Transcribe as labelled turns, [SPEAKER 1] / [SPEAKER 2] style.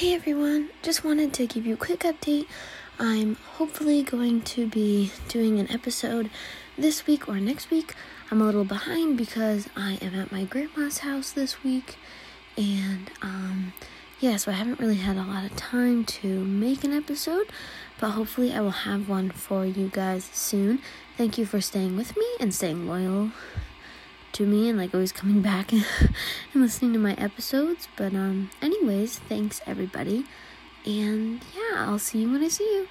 [SPEAKER 1] Hey everyone, just wanted to give you a quick update. I'm hopefully going to be doing an episode this week or next week. I'm a little behind because I am at my grandma's house this week, and um, yeah, so I haven't really had a lot of time to make an episode, but hopefully I will have one for you guys soon. Thank you for staying with me and staying loyal to me and like always coming back and listening to my episodes. But um anyways, thanks everybody. And yeah, I'll see you when I see you.